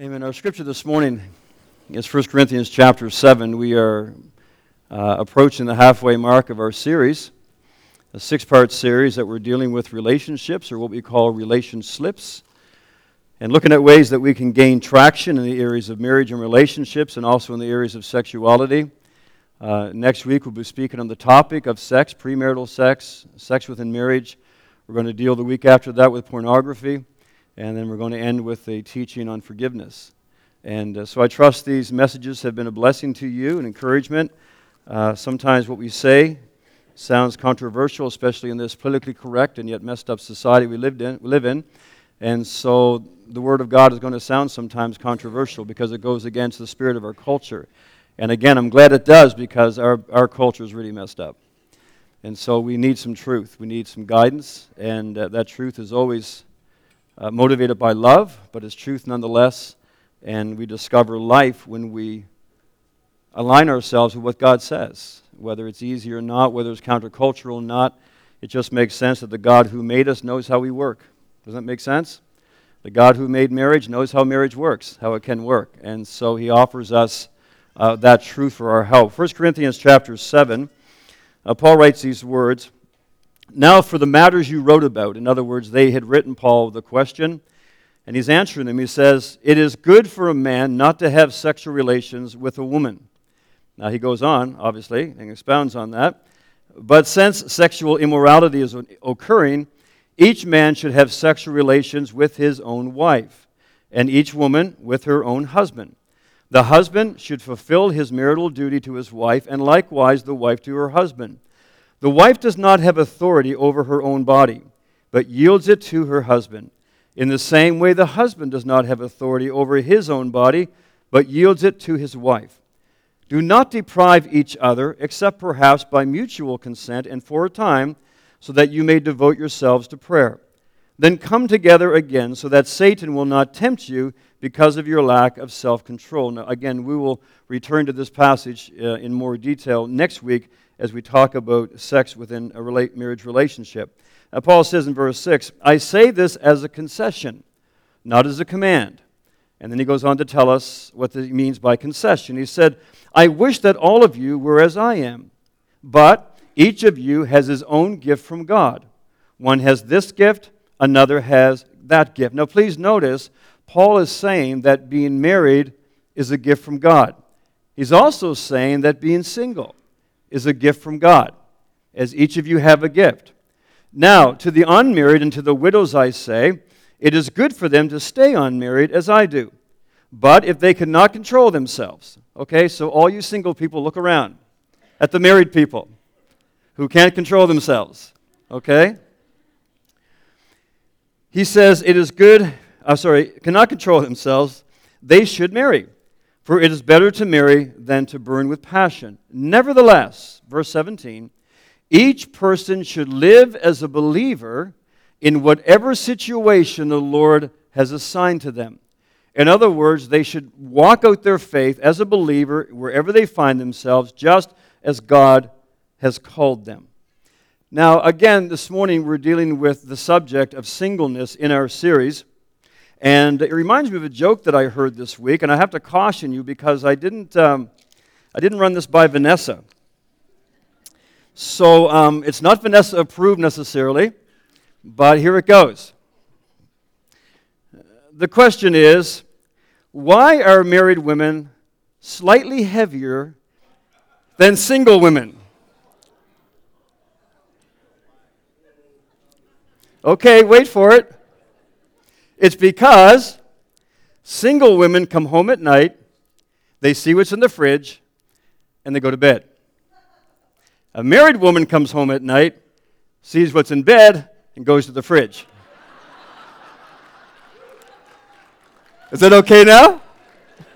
Amen. Our scripture this morning is 1 Corinthians chapter 7. We are uh, approaching the halfway mark of our series, a six part series that we're dealing with relationships, or what we call relation slips, and looking at ways that we can gain traction in the areas of marriage and relationships and also in the areas of sexuality. Uh, next week, we'll be speaking on the topic of sex, premarital sex, sex within marriage. We're going to deal the week after that with pornography. And then we're going to end with a teaching on forgiveness. And uh, so I trust these messages have been a blessing to you and encouragement. Uh, sometimes what we say sounds controversial, especially in this politically correct and yet messed up society we, lived in, live in. And so the Word of God is going to sound sometimes controversial because it goes against the spirit of our culture. And again, I'm glad it does because our, our culture is really messed up. And so we need some truth. We need some guidance. And uh, that truth is always uh, motivated by love, but it's truth nonetheless. And we discover life when we align ourselves with what God says, whether it's easy or not, whether it's countercultural or not. It just makes sense that the God who made us knows how we work. Doesn't that make sense? The God who made marriage knows how marriage works, how it can work. And so he offers us uh, that truth for our help. 1 Corinthians chapter 7, uh, Paul writes these words now, for the matters you wrote about, in other words, they had written Paul the question, and he's answering them. He says, It is good for a man not to have sexual relations with a woman. Now, he goes on, obviously, and expounds on that. But since sexual immorality is occurring, each man should have sexual relations with his own wife, and each woman with her own husband. The husband should fulfill his marital duty to his wife, and likewise the wife to her husband. The wife does not have authority over her own body, but yields it to her husband. In the same way, the husband does not have authority over his own body, but yields it to his wife. Do not deprive each other, except perhaps by mutual consent and for a time, so that you may devote yourselves to prayer. Then come together again, so that Satan will not tempt you because of your lack of self control. Now, again, we will return to this passage uh, in more detail next week as we talk about sex within a marriage relationship. Now, Paul says in verse 6, I say this as a concession, not as a command. And then he goes on to tell us what he means by concession. He said, I wish that all of you were as I am, but each of you has his own gift from God. One has this gift, another has that gift. Now, please notice, Paul is saying that being married is a gift from God. He's also saying that being single is a gift from God, as each of you have a gift. Now, to the unmarried and to the widows I say, it is good for them to stay unmarried as I do. But if they cannot control themselves, okay, so all you single people, look around at the married people who can't control themselves, okay? He says it is good, I'm uh, sorry, cannot control themselves, they should marry for it is better to marry than to burn with passion. Nevertheless, verse 17, each person should live as a believer in whatever situation the Lord has assigned to them. In other words, they should walk out their faith as a believer wherever they find themselves, just as God has called them. Now, again, this morning we're dealing with the subject of singleness in our series. And it reminds me of a joke that I heard this week, and I have to caution you because I didn't, um, I didn't run this by Vanessa. So um, it's not Vanessa approved necessarily, but here it goes. The question is why are married women slightly heavier than single women? Okay, wait for it. It's because single women come home at night, they see what's in the fridge, and they go to bed. A married woman comes home at night, sees what's in bed, and goes to the fridge. Is that okay now?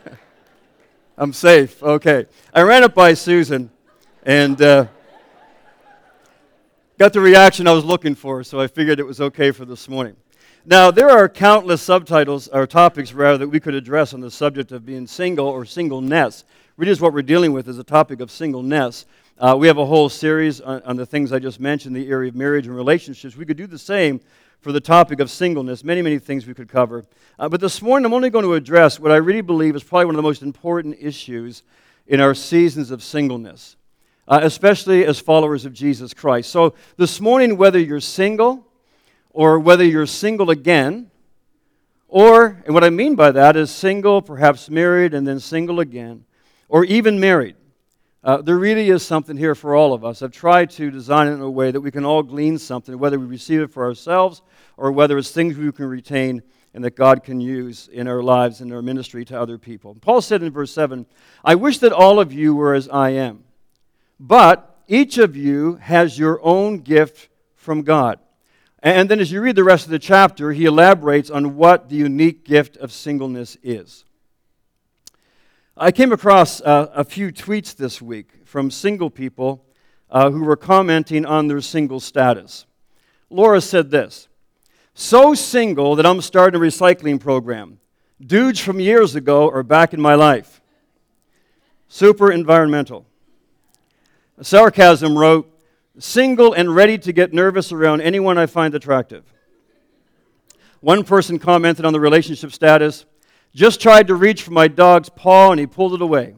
I'm safe. Okay. I ran up by Susan and uh, got the reaction I was looking for, so I figured it was okay for this morning. Now, there are countless subtitles, or topics rather, that we could address on the subject of being single or singleness. Really, is what we're dealing with is the topic of singleness. Uh, we have a whole series on, on, the things I just mentioned, the area of marriage and relationships. We could do the same for the topic of singleness. Many, many things we could cover. Uh, but this morning, I'm only going to address what I really believe is probably one of the most important issues in our seasons of singleness, uh, especially as followers of Jesus Christ. So, this morning, whether you're single or whether you're single again, or, and what I mean by that is single, perhaps married, and then single again, or even married. Uh, there really is something here for all of us. I've tried to design it in a way that we can all glean something, whether we receive it for ourselves or whether it's things we can retain and that God can use in our lives and our ministry to other people. Paul said in verse 7 I wish that all of you were as I am, but each of you has your own gift from God. And then as you read the rest of the chapter, he elaborates on what the unique gift of singleness is. I came across uh, a few tweets this week from single people uh, who were commenting on their single status. Laura said this So single that I'm starting a recycling program. Dudes from years ago are back in my life. Super environmental. Sarcasm wrote, Single and ready to get nervous around anyone I find attractive. One person commented on the relationship status just tried to reach for my dog's paw and he pulled it away.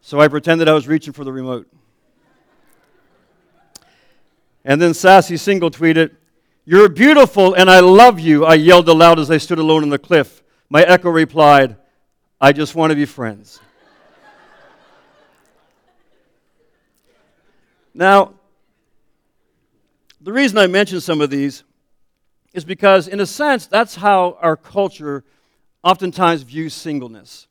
So I pretended I was reaching for the remote. And then Sassy Single tweeted, You're beautiful and I love you, I yelled aloud as I stood alone on the cliff. My echo replied, I just want to be friends. now, the reason I mention some of these is because, in a sense, that's how our culture oftentimes views singleness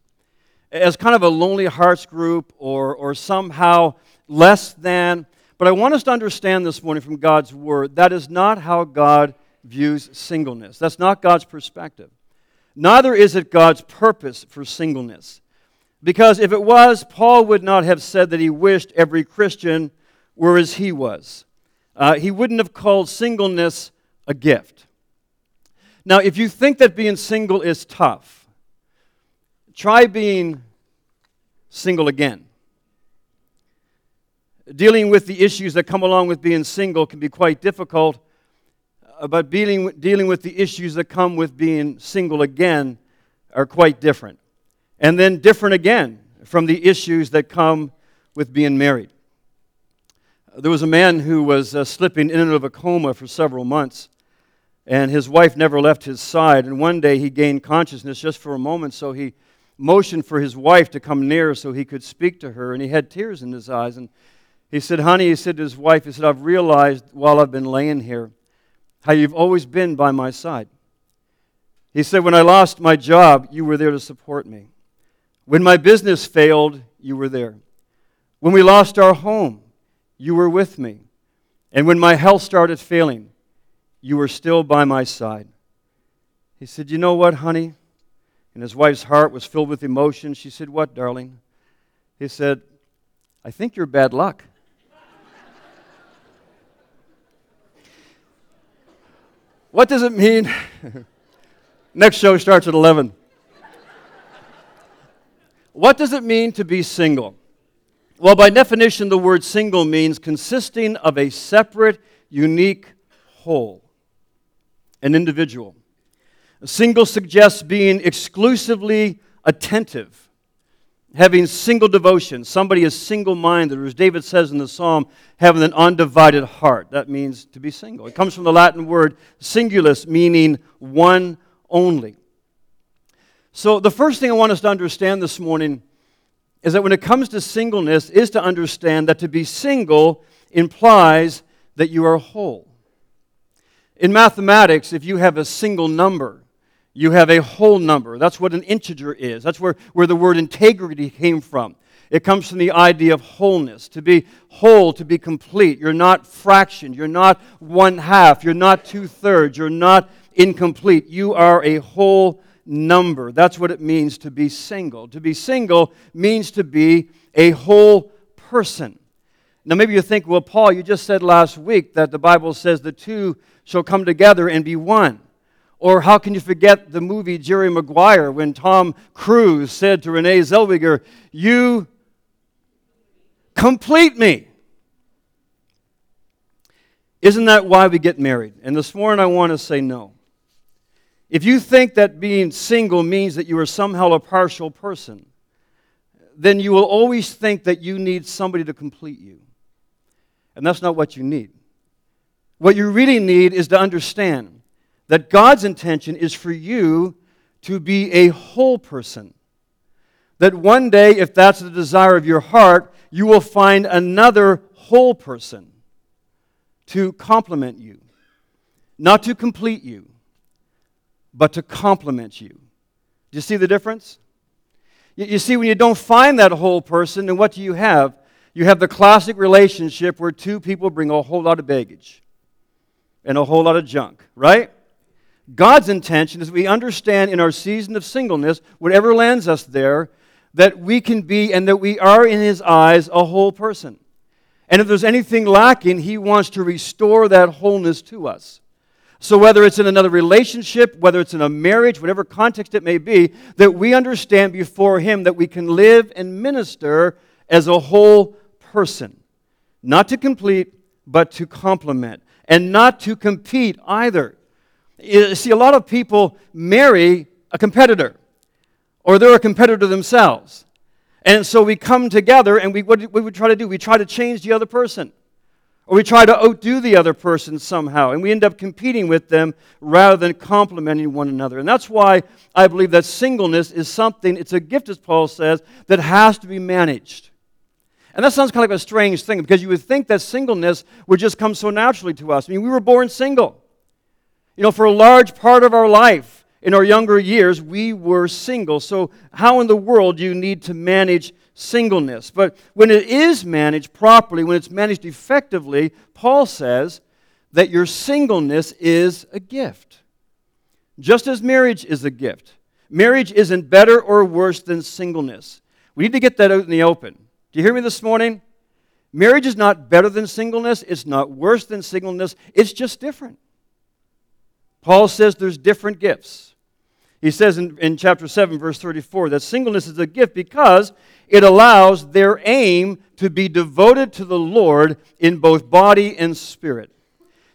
as kind of a lonely hearts group or, or somehow less than. But I want us to understand this morning from God's word that is not how God views singleness. That's not God's perspective. Neither is it God's purpose for singleness. Because if it was, Paul would not have said that he wished every Christian were as he was. Uh, he wouldn't have called singleness a gift. Now, if you think that being single is tough, try being single again. Dealing with the issues that come along with being single can be quite difficult, uh, but dealing, dealing with the issues that come with being single again are quite different. And then different again from the issues that come with being married. There was a man who was uh, slipping in and out of a coma for several months and his wife never left his side. And one day he gained consciousness just for a moment, so he motioned for his wife to come near so he could speak to her, and he had tears in his eyes. And he said, Honey, he said to his wife, he said, I've realized while I've been laying here how you've always been by my side. He said, When I lost my job, you were there to support me. When my business failed, you were there. When we lost our home, you were with me. And when my health started failing, you were still by my side. He said, You know what, honey? And his wife's heart was filled with emotion. She said, What, darling? He said, I think you're bad luck. what does it mean? Next show starts at 11. what does it mean to be single? Well, by definition, the word single means consisting of a separate, unique whole an individual. A single suggests being exclusively attentive, having single devotion. Somebody is single minded, or as David says in the psalm, having an undivided heart. That means to be single. It comes from the Latin word singulus, meaning one only. So, the first thing I want us to understand this morning is that when it comes to singleness, is to understand that to be single implies that you are whole. In mathematics, if you have a single number, you have a whole number. That's what an integer is. That's where, where the word integrity came from. It comes from the idea of wholeness, to be whole, to be complete. You're not fractioned. You're not one half. You're not two thirds. You're not incomplete. You are a whole number. That's what it means to be single. To be single means to be a whole person. Now, maybe you think, well, Paul, you just said last week that the Bible says the two shall come together and be one. Or how can you forget the movie Jerry Maguire when Tom Cruise said to Renee Zellweger, You complete me? Isn't that why we get married? And this morning I want to say no. If you think that being single means that you are somehow a partial person, then you will always think that you need somebody to complete you. And that's not what you need. What you really need is to understand that God's intention is for you to be a whole person. That one day, if that's the desire of your heart, you will find another whole person to complement you, not to complete you, but to complement you. Do you see the difference? You, see, when you don't find that whole person, then what do you have? You have the classic relationship where two people bring a whole lot of baggage and a whole lot of junk, right? God's intention is we understand in our season of singleness, whatever lands us there, that we can be and that we are in His eyes a whole person. And if there's anything lacking, He wants to restore that wholeness to us. So, whether it's in another relationship, whether it's in a marriage, whatever context it may be, that we understand before Him that we can live and minister as a whole person. Not to complete, but to complement. And not to compete either. You see, a lot of people marry a competitor, or they're a competitor themselves. And so we come together and we, what we try to do? We try to change the other person. Or we try to outdo the other person somehow, and we end up competing with them rather than complementing one another. And that's why I believe that singleness is something, it's a gift, as Paul says, that has to be managed. And that sounds kind of like a strange thing because you would think that singleness would just come so naturally to us. I mean, we were born single. You know, for a large part of our life, in our younger years, we were single. So, how in the world do you need to manage singleness. But when it is managed properly, when it's managed effectively, Paul says that your singleness is a gift. Just as marriage is a gift. Marriage isn't better or worse than singleness. We need to get that out in the open. Do you hear me this morning? Marriage is not better than singleness, it's not worse than singleness, it's just different. Paul says there's different gifts. He says in, in chapter 7, verse 34, that singleness is a gift because it allows their aim to be devoted to the Lord in both body and spirit.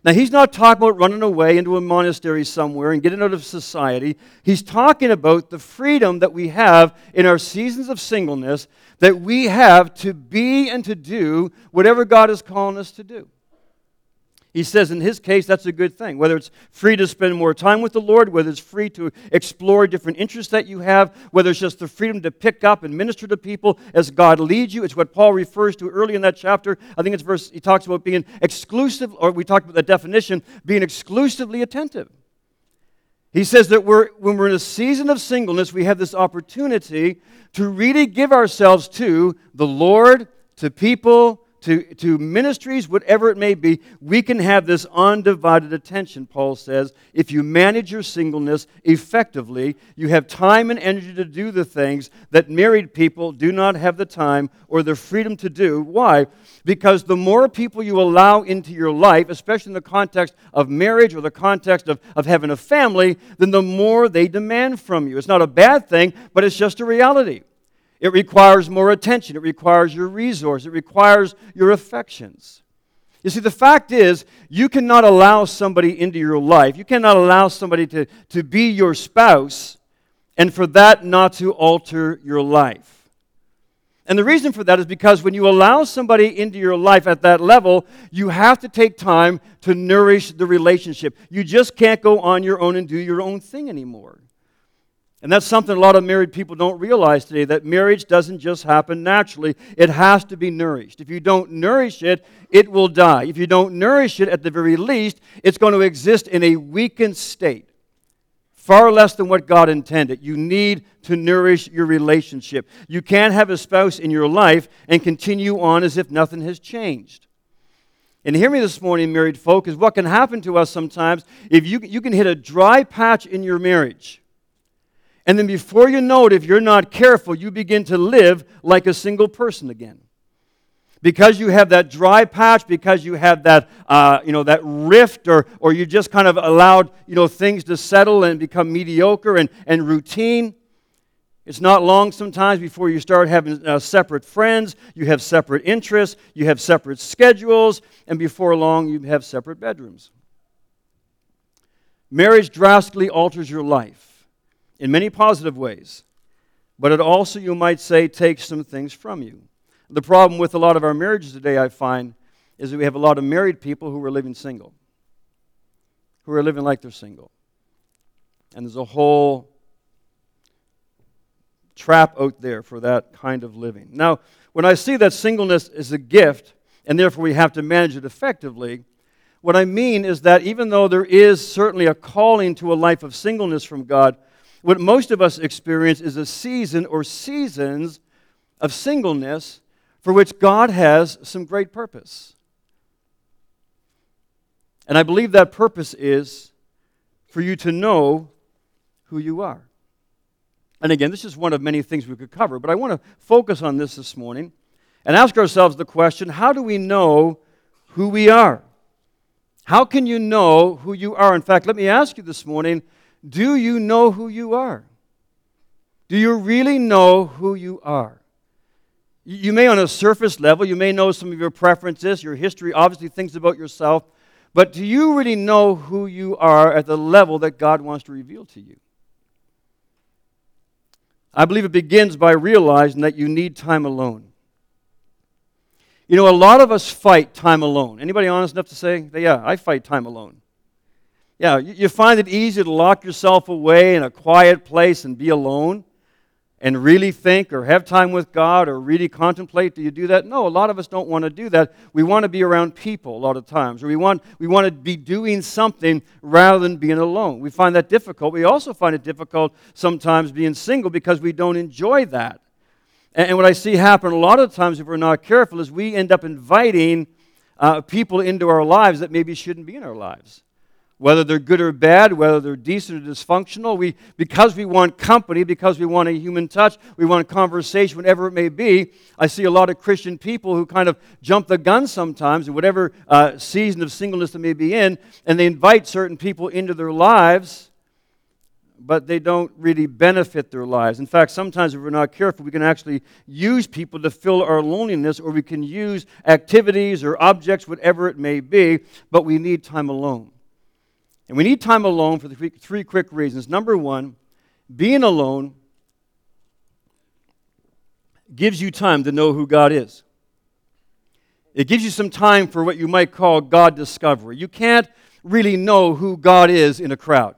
Now, he's not talking about running away into a monastery somewhere and getting out of society. He's talking about the freedom that we have in our seasons of singleness, that we have to be and to do whatever God is calling us to do. He says in his case, that's a good thing. Whether it's free to spend more time with the Lord, whether it's free to explore different interests that you have, whether it's just the freedom to pick up and minister to people as God leads you. It's what Paul refers to early in that chapter. I think it's verse, he talks about being exclusive, or we talked about the definition, being exclusively attentive. He says that we're, when we're in a season of singleness, we have this opportunity to really give ourselves to the Lord, to people, to, to ministries, whatever it may be, we can have this undivided attention, Paul says. If you manage your singleness effectively, you have time and energy to do the things that married people do not have the time or the freedom to do. Why? Because the more people you allow into your life, especially in the context of marriage or the context of, of having a family, then the more they demand from you. It's not a bad thing, but it's just a reality. It requires more attention. It requires your resource. It requires your affections. You see, the fact is, you cannot allow somebody into your life. You cannot allow somebody to, to be your spouse and for that not to alter your life. And the reason for that is because when you allow somebody into your life at that level, you have to take time to nourish the relationship. You just can't go on your own and do your own thing anymore. And that's something a lot of married people don't realize today that marriage doesn't just happen naturally, it has to be nourished. If you don't nourish it, it will die. If you don't nourish it, at the very least, it's going to exist in a weakened state. Far less than what God intended. You need to nourish your relationship. You can't have a spouse in your life and continue on as if nothing has changed. And hear me this morning, married folk, is what can happen to us sometimes if you, you can hit a dry patch in your marriage and then before you know it, if you're not careful, you begin to live like a single person again. Because you have that dry patch, because you have that, uh, you know, that rift, or, or you just kind of allowed you know, things to settle and become mediocre and, and routine, It's not long sometimes before you start having uh, separate friends, you have separate interests, you have separate schedules, and before long you have separate bedrooms. Marriage drastically alters your life in many positive ways, but it also, you might say, takes some things from you. The problem with a lot of our marriages today, I find, is that we have a lot of married people who are living single, who are living like they're single. And there's a whole trap out there for that kind of living. Now, when I see that singleness is a gift, and therefore we have to manage it effectively, what I mean is that even though there is certainly a calling to a life of singleness from God, what most of us experience is a season or seasons of singleness for which God has some great purpose. And I believe that purpose is for you to know who you are. And again, this is one of many things we could cover, but I want to focus on this this morning and ask ourselves the question how do we know who we are? How can you know who you are? In fact, let me ask you this morning do you know who you are? Do you really know who you are? You may, on a surface level, you may know some of your preferences, your history, obviously things about yourself, but do you really know who you are at the level that God wants to reveal to you? I believe it begins by realizing that you need time alone. You know, a lot of us fight time alone. Anybody honest enough to say, that yeah, I fight time alone? Yeah, you find it easy to lock yourself away in a quiet place and be alone and really think or have time with God or really contemplate? Do you do that? No, a lot of us don't want to do that. We want to be around people a lot of times, or we want, we want to be doing something rather than being alone. We find that difficult. We also find it difficult sometimes being single because we don't enjoy that. And, what I see happen a lot of times, if we're not careful, is we end up inviting uh, people into our lives that maybe shouldn't be in our lives. Whether they're good or bad, whether they're decent or dysfunctional, we, because we want company, because we want a human touch, we want a conversation, whatever it may be. I see a lot of Christian people who kind of jump the gun sometimes in whatever uh, season of singleness they may be in, and they invite certain people into their lives but they don't really benefit their lives. In fact, sometimes if we're not careful, we can actually use people to fill our loneliness, or we can use activities or objects, whatever it may be, but we need time alone. And we need time alone for three, three quick reasons. Number one, being alone gives you time to know who God is. It gives you some time for what you might call God discovery. You can't really know who God is in a crowd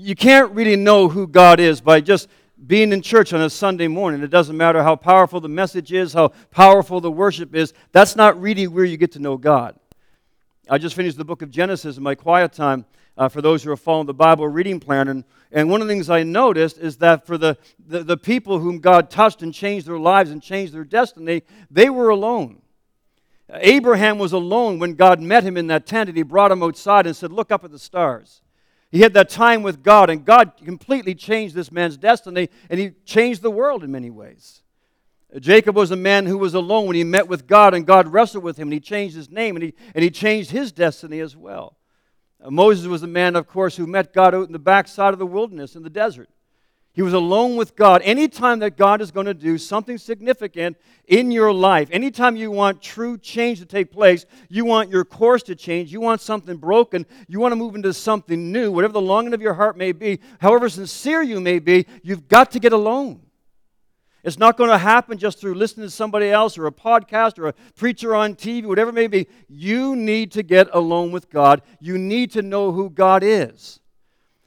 you can't really know who God is by just being in church on a Sunday morning. It doesn't matter how powerful the message is, how powerful the worship is. That's not really where you get to know God. I just finished the book of Genesis in my quiet time uh, for those who are following the Bible reading plan. And, and one of the things I noticed is that for the, the, the people whom God touched and changed their lives and changed their destiny, they were alone. Abraham was alone when God met him in that tent and he brought him outside and said, Look up at the stars. He had that time with God, and God completely changed this man's destiny, and he changed the world in many ways. Jacob was a man who was alone when he met with God, and God wrestled with him, and he changed his name, and he, and he changed his destiny as well. Uh, Moses was a man, of course, who met God out in the backside of the wilderness in the desert. He was alone with God. Anytime that God is going to do something significant in your life, anytime you want true change to take place, you want your course to change, you want something broken, you want to move into something new, whatever the longing of your heart may be, however sincere you may be, you've got to get alone. It's not going to happen just through listening to somebody else or a podcast or a preacher on TV, whatever it may be. You need to get alone with God. You need to know who God is.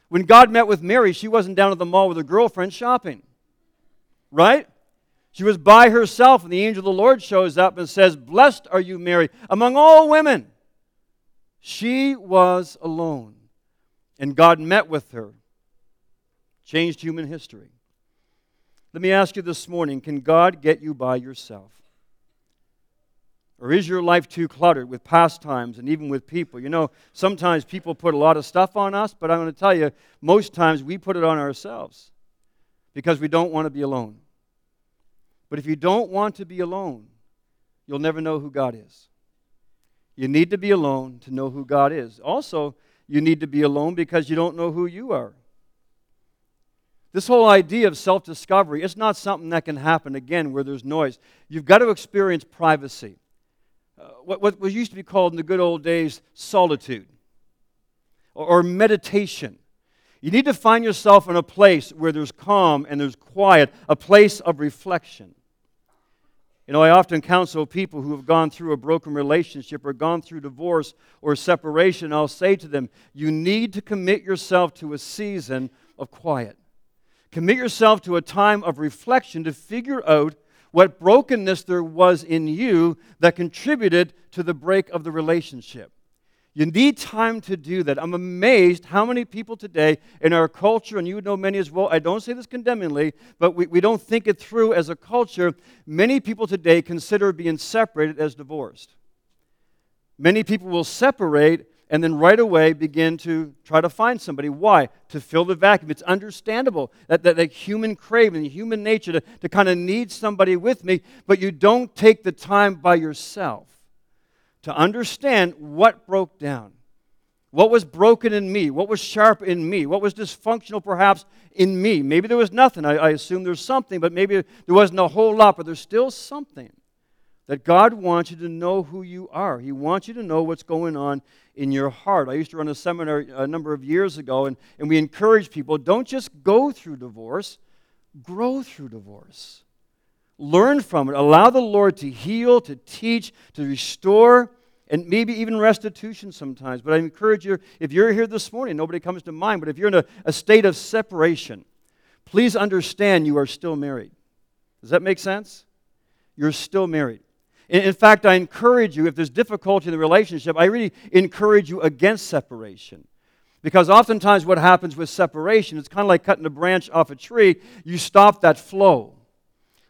When God met with Mary, she wasn't down at the mall with her girlfriend shopping. Right? She was by herself, and the angel of the Lord shows up and says, Blessed are you, Mary, among all women. She was alone. And God met with her, changed human history. Let me ask you this morning can God get you by yourself? Or is your life too cluttered with pastimes and even with people? You know, sometimes people put a lot of stuff on us, but I'm going to tell you, most times we put it on ourselves because we don't want to be alone. But if you don't want to be alone, you'll never know who God is. You need to be alone to know who God is. Also, you need to be alone because you don't know who you are. This whole idea of self discovery, it's not something that can happen again where there's noise. You've got to experience privacy. Uh, what, what used to be called in the good old days solitude or, or meditation. You need to find yourself in a place where there's calm and there's quiet, a place of reflection. You know, I often counsel people who have gone through a broken relationship or gone through divorce or separation. I'll say to them, you need to commit yourself to a season of quiet. Commit yourself to a time of reflection to figure out what brokenness there was in you that contributed to the break of the relationship. You need time to do that. I'm amazed how many people today in our culture, and you know many as well, I don't say this condemningly, but we, we don't think it through as a culture. Many people today consider being separated as divorced. Many people will separate and then right away begin to try to find somebody. Why? To fill the vacuum. It's understandable that, that, that human craving, human nature to, to kind of need somebody with me, but you don't take the time by yourself to understand what broke down. What was broken in me? What was sharp in me? What was dysfunctional perhaps in me? Maybe there was nothing. I, I assume there's something, but maybe there wasn't a whole lot, but there's still something that God wants you to know who you are. He wants you to know what's going on in your heart. I used to run a seminar a number of years ago, and, and we encourage people don't just go through divorce, grow through divorce. Learn from it. Allow the Lord to heal, to teach, to restore, and maybe even restitution sometimes. But I encourage you, if you're here this morning, nobody comes to mind, but if you're in a, a state of separation, please understand you are still married. Does that make sense? You're still married. In fact, I encourage you, if there's difficulty in the relationship, I really encourage you against separation. Because oftentimes, what happens with separation, it's kind of like cutting a branch off a tree. You stop that flow,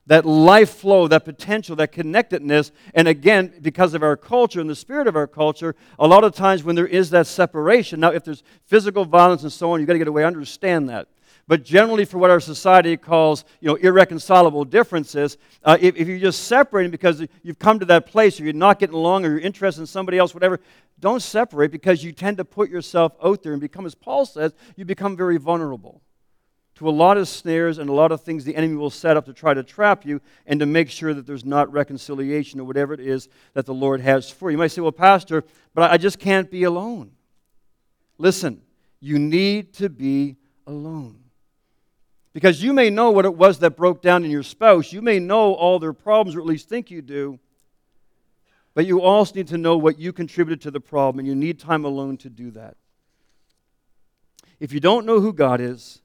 that life flow, that potential, that connectedness. And again, because of our culture and the spirit of our culture, a lot of times when there is that separation, now, if there's physical violence and so on, you've got to get away, understand that. But generally, for what our society calls you know, irreconcilable differences, uh, if, if you're just separating because you've come to that place or you're not getting along or you're interested in somebody else, whatever, don't separate because you tend to put yourself out there and become, as Paul says, you become very vulnerable to a lot of snares and a lot of things the enemy will set up to try to trap you and to make sure that there's not reconciliation or whatever it is that the Lord has for you. You might say, well, Pastor, but I just can't be alone. Listen, you need to be alone. Because you may know what it was that broke down in your spouse. You may know all their problems, or at least think you do. But you also need to know what you contributed to the problem, and you need time alone to do that. If you don't know who God is,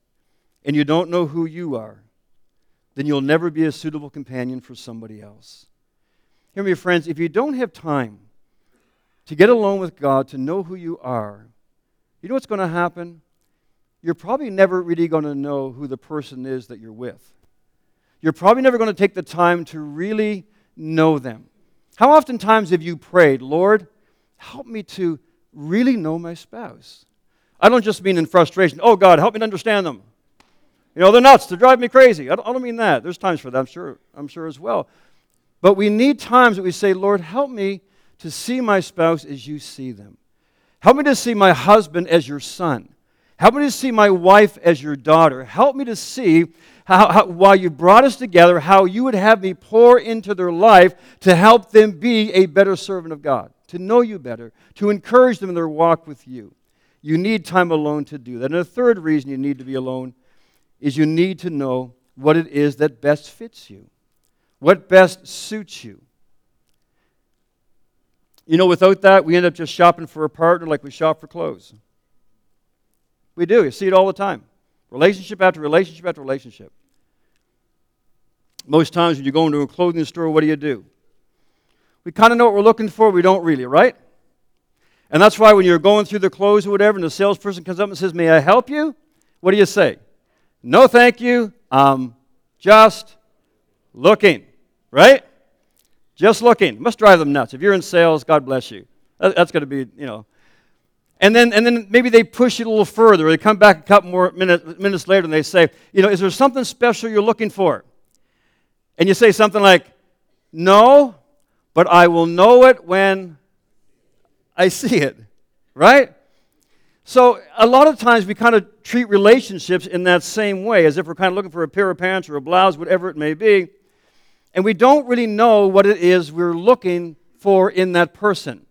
and you don't know who you are, then you'll never be a suitable companion for somebody else. Hear me, friends, if you don't have time to get alone with God, to know who you are, you know what's going to happen? You're probably never really going to know who the person is that you're with. You're probably never going to take the time to really know them. How oftentimes have you prayed, Lord, help me to really know my spouse? I don't just mean in frustration, oh God, help me to understand them. You know, they're nuts, they drive me crazy. I don't, I don't mean that. There's times for that, I'm sure, I'm sure as well. But we need times that we say, Lord, help me to see my spouse as you see them. Help me to see my husband as your son. Help me to see my wife as your daughter. Help me to see how, how, while you brought us together, how you would have me pour into their life to help them be a better servant of God, to know you better, to encourage them in their walk with you. You need time alone to do that. And the third reason you need to be alone is you need to know what it is that best fits you, what best suits you. You know, without that, we end up just shopping for a partner like we shop for clothes. We do. You see it all the time. Relationship after relationship after relationship. Most times when you go into a clothing store, what do you do? We kind of know what we're looking for, we don't really, right? And that's why when you're going through the clothes or whatever, and the salesperson comes up and says, May I help you? What do you say? No, thank you. I'm just looking, right? Just looking. Must drive them nuts. If you're in sales, God bless you. That's going to be, you know, and then, and then maybe they push it a little further, or they come back a couple more minute, minutes later and they say, You know, is there something special you're looking for? And you say something like, No, but I will know it when I see it, right? So, a lot of times we kind of treat relationships in that same way, as if we're kind of looking for a pair of pants or a blouse, whatever it may be, and we don't really know what it is we're looking for in that person.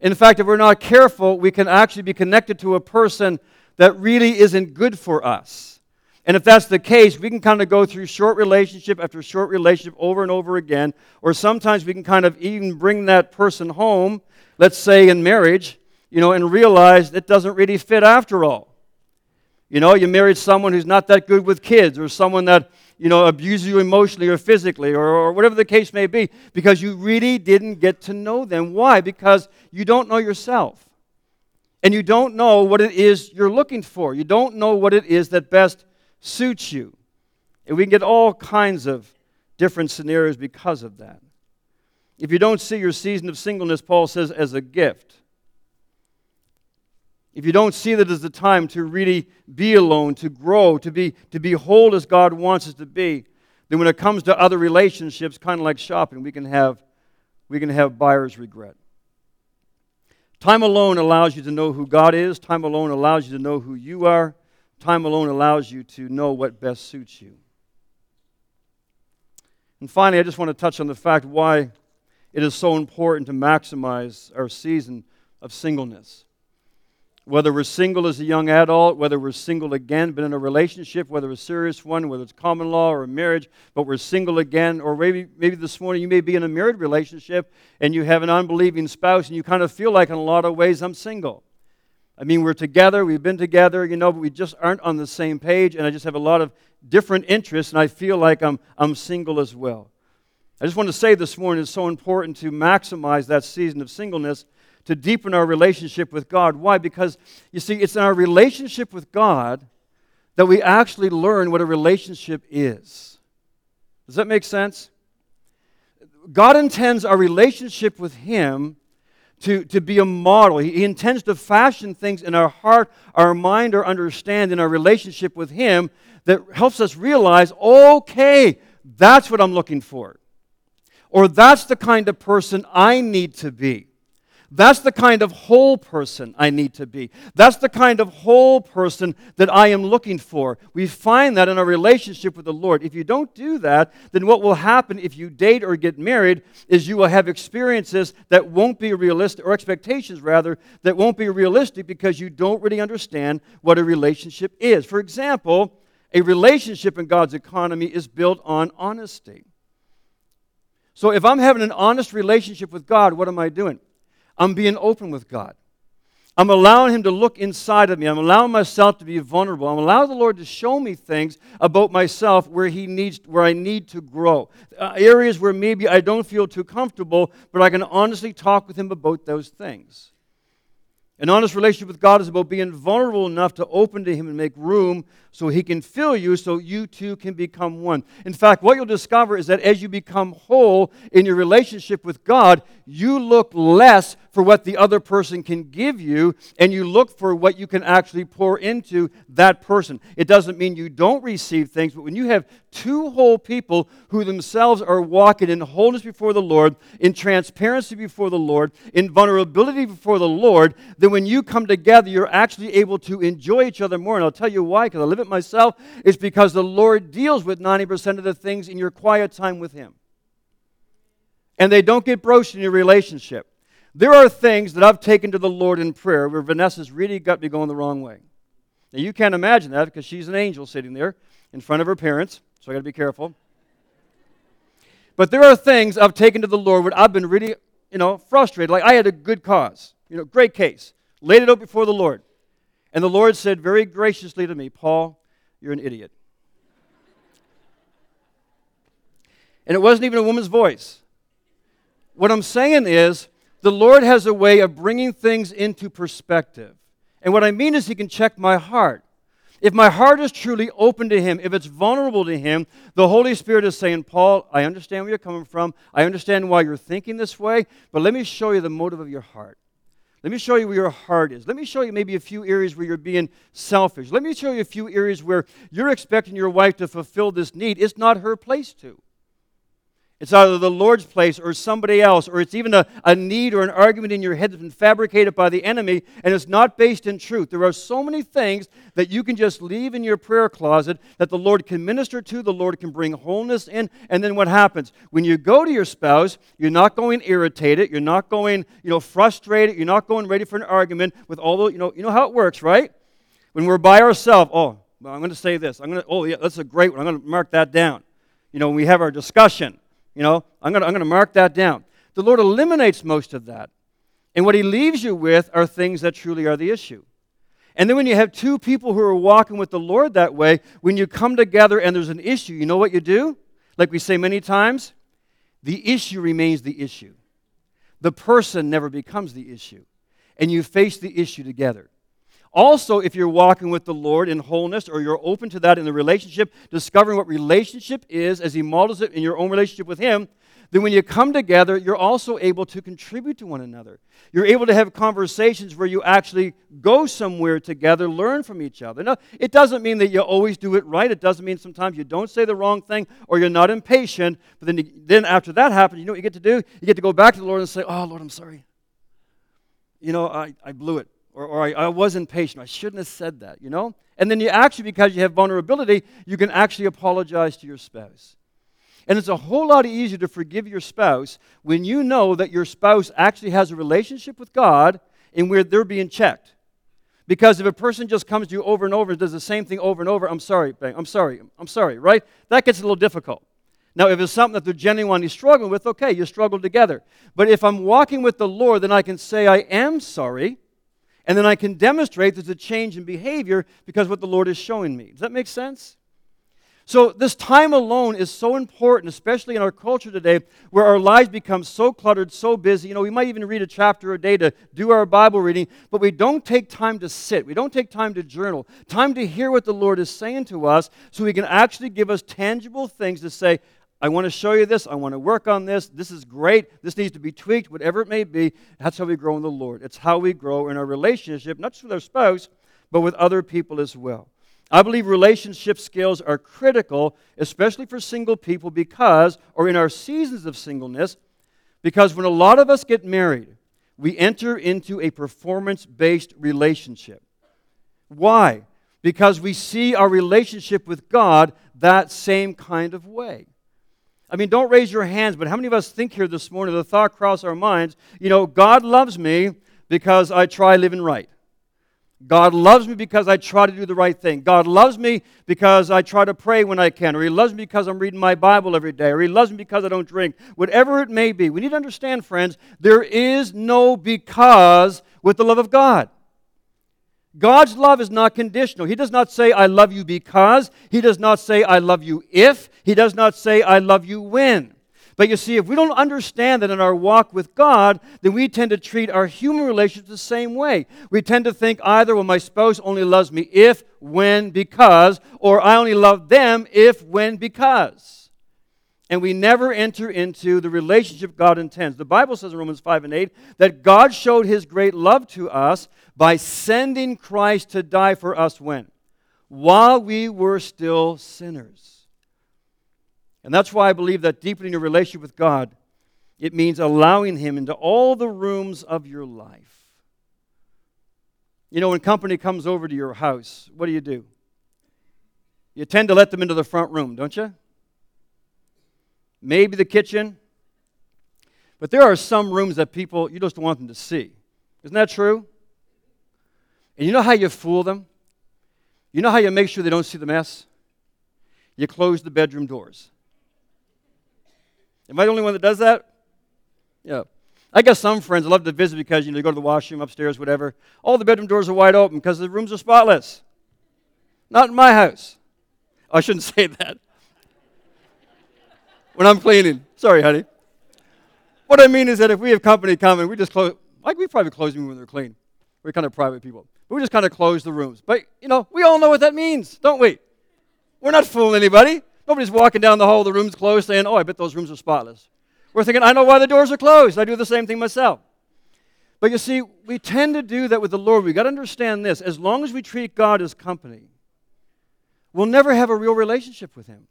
In fact, if we're not careful, we can actually be connected to a person that really isn't good for us. And if that's the case, we can kind of go through short relationship after short relationship over and over again. Or sometimes we can kind of even bring that person home, let's say in marriage, you know, and realize it doesn't really fit after all. You know, you married someone who's not that good with kids, or someone that, you know, abuse you emotionally or physically, or, or whatever the case may be, because you really didn't get to know them. Why? Because you don't know yourself. And you don't know what it is you're looking for. You don't know what it is that best suits you. And we can get all kinds of different scenarios because of that. If you don't see your season of singleness, Paul says, as a gift, if you don't see that as the time to really be alone, to grow, to be, to be whole as God wants us to be, then when it comes to other relationships, kind of like shopping, we can have, we can have buyer's regret. Time alone allows you to know who God is. Time alone allows you to know who you are. Time alone allows you to know what best suits you. And finally, I just want to touch on the fact why it is so important to maximize our season of singleness whether we're single as a young adult, whether we're single again, but in a relationship, whether a serious one, whether it's common law or a marriage, but we're single again, or maybe, maybe this morning you may be in a married relationship and you have an unbelieving spouse and you kind of feel like in a lot of ways I'm single. I mean, we're together, we've been together, you know, but we just aren't on the same page, and I just have a lot of different interests, and I feel like I'm, I'm single as well. I just want to say this morning it's so important to maximize that season of singleness to deepen our relationship with God. Why? Because, you see, it's in our relationship with God that we actually learn what a relationship is. Does that make sense? God intends our relationship with Him to, to be a model. He, he intends to fashion things in our heart, our mind, our understanding, our relationship with Him that helps us realize okay, that's what I'm looking for. Or that's the kind of person I need to be. That's the kind of whole person I need to be. That's the kind of whole person that I am looking for. We find that in our relationship with the Lord. If you don't do that, then what will happen if you date or get married is you will have experiences that won't be realistic, or expectations rather, that won't be realistic because you don't really understand what a relationship is. For example, a relationship in God's economy is built on honesty. So if I'm having an honest relationship with God, what am I doing? I'm being open with God. I'm allowing Him to look inside of me. I'm allowing myself to be vulnerable. I'm allowing the Lord to show me things about myself where He needs, where I need to grow. Uh, areas where maybe I don't feel too comfortable, but I can honestly talk with Him about those things. An honest relationship with God is about being vulnerable enough to open to Him and make room so He can fill you so you too can become one. In fact, what you'll discover is that as you become whole in your relationship with God, you look less for what the other person can give you and you look for what you can actually pour into that person. It doesn't mean you don't receive things, but when you have two whole people who themselves are walking in wholeness before the Lord, in transparency before the Lord, in vulnerability before the Lord, then when you come together, you're actually able to enjoy each other more. And I'll tell you why, because I live it myself. It's because the Lord deals with 90% of the things in your quiet time with Him and they don't get broached in your relationship. There are things that I've taken to the Lord in prayer where Vanessa's really got me going the wrong way. Now, you can't imagine that because she's an angel sitting there in front of her parents, so I got to be careful. But there are things I've taken to the Lord where I've been really, you know, frustrated. Like I had a good cause, you know, great case, laid it out before the Lord. And the Lord said very graciously to me, Paul, you're an idiot. And it wasn't even a woman's voice. What I'm saying is, the Lord has a way of bringing things into perspective. And what I mean is, He can check my heart. If my heart is truly open to Him, if it's vulnerable to Him, the Holy Spirit is saying, Paul, I understand where you're coming from. I understand why you're thinking this way, but let me show you the motive of your heart. Let me show you where your heart is. Let me show you maybe a few areas where you're being selfish. Let me show you a few areas where you're expecting your wife to fulfill this need. It's not her place to. It's either the Lord's place or somebody else, or it's even a, a need or an argument in your head that's been fabricated by the enemy, and it's not based in truth. There are so many things that you can just leave in your prayer closet that the Lord can minister to, the Lord can bring wholeness in, and then what happens? When you go to your spouse, you're not going irritated, you're not going, you know, frustrated, you're not going ready for an argument with all the, you know, you know how it works, right? When we're by ourselves, oh, I'm going to say this. I'm going to, oh, yeah, that's a great one. I'm going to mark that down. You know, when we have our discussion, you know, I'm going to I'm going to mark that down. The Lord eliminates most of that. And what He leaves you with are things that truly are the issue. And then when you have two people who are walking with the Lord that way, when you come together and there's an issue, you know what you do? Like we say many times, the issue remains the issue. The person never becomes the issue. And you face the issue together. Also, if you're walking with the Lord in wholeness or you're open to that in the relationship, discovering what relationship is as He models it in your own relationship with Him, then when you come together, you're also able to contribute to one another. You're able to have conversations where you actually go somewhere together, learn from each other. Now, it doesn't mean that you always do it right. It doesn't mean sometimes you don't say the wrong thing or you're not impatient. But then, then after that happens, you know what you get to do? You get to go back to the Lord and say, Oh, Lord, I'm sorry. You know, I, I blew it or, or I, I wasn't patient. I shouldn't have said that, you know? And then you actually, because you have vulnerability, you can actually apologize to your spouse. And it's a whole lot easier to forgive your spouse when you know that your spouse actually has a relationship with God and where they're being checked. Because if a person just comes to you over and over and does the same thing over and over, I'm sorry, bang, I'm sorry, I'm sorry, right? That gets a little difficult. Now, if it's something that they're genuinely struggling with, okay, you struggle together. But if I'm walking with the Lord, then I can say, I am sorry and then I can demonstrate there's a change in behavior because what the Lord is showing me. Does that make sense? So, this time alone is so important, especially in our culture today where our lives become so cluttered, so busy. You know, we might even read a chapter a day to do our Bible reading, but we don't take time to sit. We don't take time to journal, time to hear what the Lord is saying to us so He can actually give us tangible things to say, I want to show you this. I want to work on this. This is great. This needs to be tweaked, whatever it may be. That's how we grow in the Lord. It's how we grow in our relationship, not just with our spouse, but with other people as well. I believe relationship skills are critical, especially for single people, because, or in our seasons of singleness, because when a lot of us get married, we enter into a performance based relationship. Why? Because we see our relationship with God that same kind of way. I mean, don't raise your hands, but how many of us think here this morning, the thought crossed our minds, you know, God loves me because I try living right. God loves me because I try to do the right thing. God loves me because I try to pray when I can. Or He loves me because I'm reading my Bible every day. Or He loves me because I don't drink. Whatever it may be. We need to understand, friends, there is no because with the love of God. God's love is not conditional. He does not say, I love you because. He does not say, I love you if. He does not say, I love you when. But you see, if we don't understand that in our walk with God, then we tend to treat our human relationships the same way. We tend to think either, well, my spouse only loves me if, when, because, or I only love them if, when, because and we never enter into the relationship God intends. The Bible says in Romans 5 and 8 that God showed his great love to us by sending Christ to die for us when? While we were still sinners. And that's why I believe that deepening your relationship with God, it means allowing him into all the rooms of your life. You know, when company comes over to your house, what do you do? You tend to let them into the front room, don't you? maybe the kitchen. But there are some rooms that people, you just want them to see. Isn't that true? And you know how you fool them? You know how you make sure they don't see the mess? You close the bedroom doors. Am I the only one that does that? Yeah. I guess some friends love to visit because you know they go to the washroom upstairs, whatever. All the bedroom doors are wide open because the rooms are spotless. Not in my house. I shouldn't say that when I'm cleaning. Sorry, honey. What I mean is that if we have company coming, we just close, like we probably close them when they're clean. We're kind of private people. We just kind of close the rooms. But, you know, we all know what that means, don't we? We're not fooling anybody. Nobody's walking down the hall, the room's closed, saying, oh, I bet those rooms are spotless. We're thinking, I know why the doors are closed. I do the same thing myself. But you see, we tend to do that with the Lord. We've got to understand this. As long as we treat God as company, we'll never have a real relationship with Him.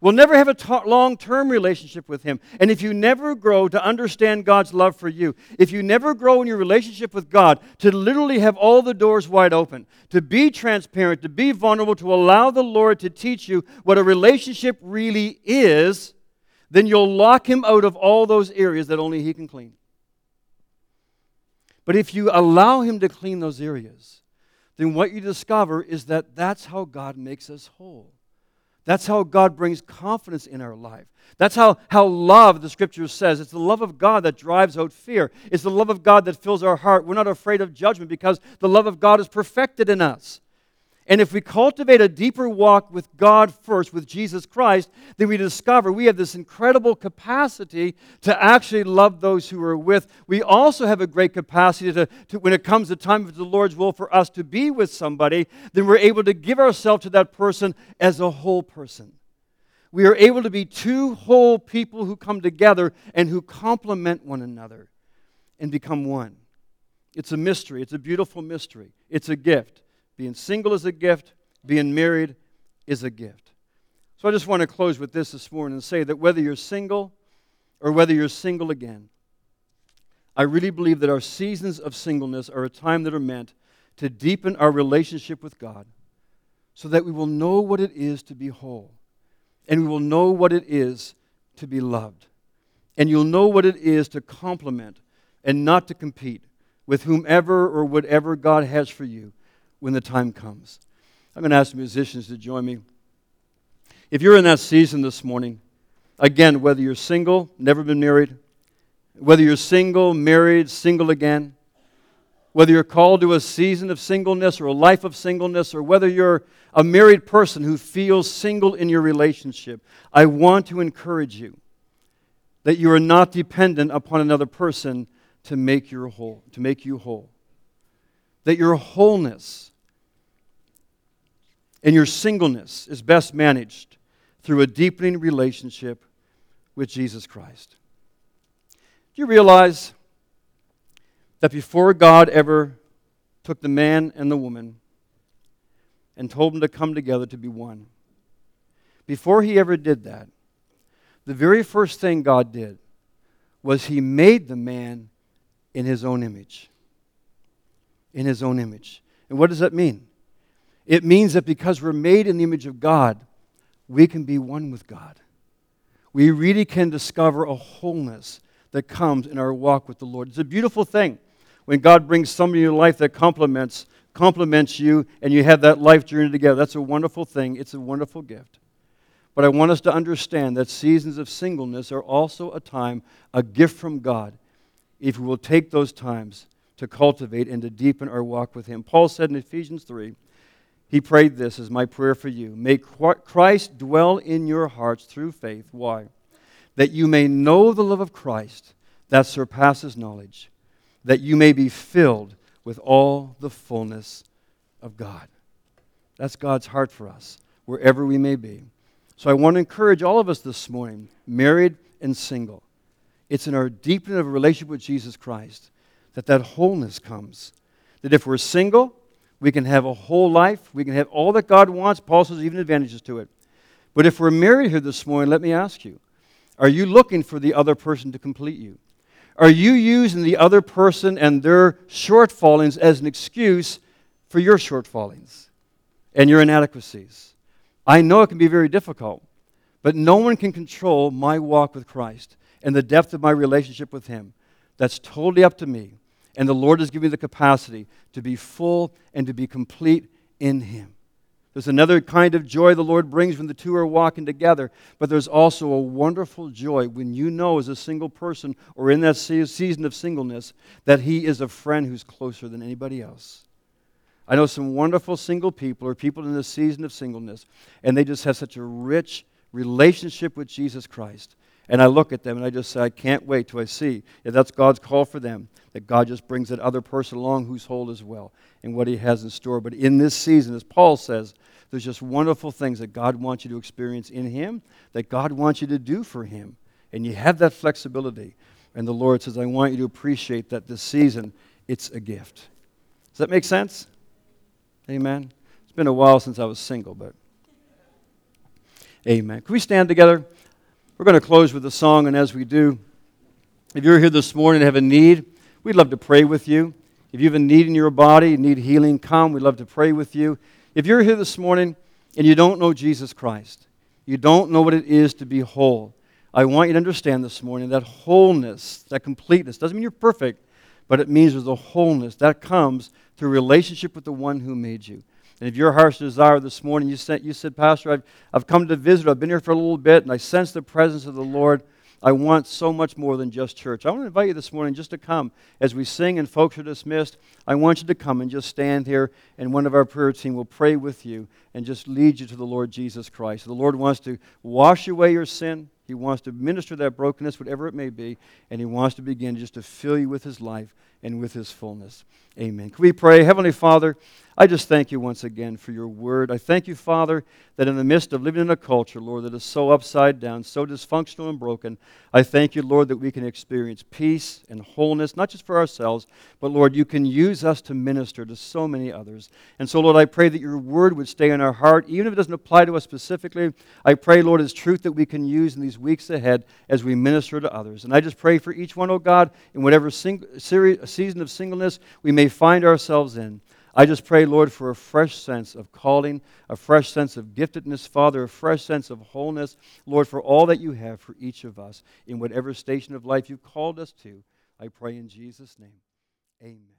Will never have a ta- long term relationship with Him. And if you never grow to understand God's love for you, if you never grow in your relationship with God to literally have all the doors wide open, to be transparent, to be vulnerable, to allow the Lord to teach you what a relationship really is, then you'll lock Him out of all those areas that only He can clean. But if you allow Him to clean those areas, then what you discover is that that's how God makes us whole. That's how God brings confidence in our life. That's how, how love, the scripture says, it's the love of God that drives out fear. It's the love of God that fills our heart. We're not afraid of judgment because the love of God is perfected in us. And if we cultivate a deeper walk with God first, with Jesus Christ, then we discover we have this incredible capacity to actually love those who are with. We also have a great capacity to, to when it comes to time of the Lord's will for us to be with somebody, then we're able to give ourselves to that person as a whole person. We are able to be two whole people who come together and who complement one another and become one. It's a mystery. It's a beautiful mystery. It's a gift. Being single is a gift, being married is a gift. So I just want to close with this this morning and say that whether you're single or whether you're single again, I really believe that our seasons of singleness are a time that are meant to deepen our relationship with God so that we will know what it is to be whole and we will know what it is to be loved. And you'll know what it is to complement and not to compete with whomever or whatever God has for you when the time comes. I'm going to ask the musicians to join me. If you're in that season this morning, again, whether you're single, never been married, whether you're single, married, single again, whether you're called to a season of singleness or a life of singleness, or whether you're a married person who feels single in your relationship, I want to encourage you that you are not dependent upon another person to make, your whole, to make you whole. That your wholeness and your singleness is best managed through a deepening relationship with Jesus Christ. Do you realize that before God ever took the man and the woman and told them to come together to be one, before he ever did that, the very first thing God did was he made the man in his own image. In his own image. And what does that mean? It means that because we're made in the image of God, we can be one with God. We really can discover a wholeness that comes in our walk with the Lord. It's a beautiful thing when God brings somebody in your life that complements complements you and you have that life journey together. That's a wonderful thing. It's a wonderful gift. But I want us to understand that seasons of singleness are also a time, a gift from God, if we will take those times to cultivate and to deepen our walk with Him. Paul said in Ephesians 3 he prayed this as my prayer for you. May Christ dwell in your hearts through faith. Why? That you may know the love of Christ that surpasses knowledge, that you may be filled with all the fullness of God. That's God's heart for us, wherever we may be. So I want to encourage all of us this morning, married and single. It's in our deepening of a relationship with Jesus Christ that that wholeness comes. That if we're single, we can have a whole life. We can have all that God wants. Paul says even advantages to it. But if we're married here this morning, let me ask you are you looking for the other person to complete you? Are you using the other person and their shortfallings as an excuse for your shortfallings and your inadequacies? I know it can be very difficult, but no one can control my walk with Christ and the depth of my relationship with Him. That's totally up to me. And the Lord has given me the capacity to be full and to be complete in Him. There's another kind of joy the Lord brings when the two are walking together, but there's also a wonderful joy when you know, as a single person or in that season of singleness, that He is a friend who's closer than anybody else. I know some wonderful single people or people in this season of singleness, and they just have such a rich relationship with Jesus Christ. And I look at them and I just say, I can't wait till I see if that's God's call for them, that God just brings that other person along who's whole as well and what He has in store. But in this season, as Paul says, there's just wonderful things that God wants you to experience in Him, that God wants you to do for Him. And you have that flexibility. And the Lord says, I want you to appreciate that this season, it's a gift. Does that make sense? Amen? It's been a while since I was single, but. Amen. Can we stand together? We're going to close with a song, and as we do, if you're here this morning and have a need, we'd love to pray with you. If you have a need in your body, need healing, come. We'd love to pray with you. If you're here this morning and you don't know Jesus Christ, you don't know what it is to be whole, I want you to understand this morning that wholeness, that completeness, doesn't mean you're perfect, but it means there's a wholeness that comes through relationship with the one who made you. And if your heart's desire this morning, you said, you said Pastor, I've, I've come to visit, I've been here for a little bit, and I sense the presence of the Lord. I want so much more than just church. I want to invite you this morning just to come as we sing and folks are dismissed. I want you to come and just stand here, and one of our prayer team will pray with you and just lead you to the Lord Jesus Christ. The Lord wants to wash away your sin. He wants to minister that brokenness, whatever it may be, and He wants to begin just to fill you with His life and with His fullness. Amen. Can we pray? Heavenly Father, I just thank you once again for your word. I thank you, Father, that in the midst of living in a culture, Lord, that is so upside down, so dysfunctional and broken, I thank you, Lord, that we can experience peace and wholeness, not just for ourselves, but, Lord, you can use us to minister to so many others. And so, Lord, I pray that your word would stay in our heart, even if it doesn't apply to us specifically. I pray, Lord, it's truth that we can use in these weeks ahead as we minister to others. And I just pray for each one, oh God, in whatever sing- season of singleness we may find ourselves in. I just pray, Lord, for a fresh sense of calling, a fresh sense of giftedness, Father, a fresh sense of wholeness, Lord, for all that you have for each of us in whatever station of life you've called us to. I pray in Jesus' name. Amen.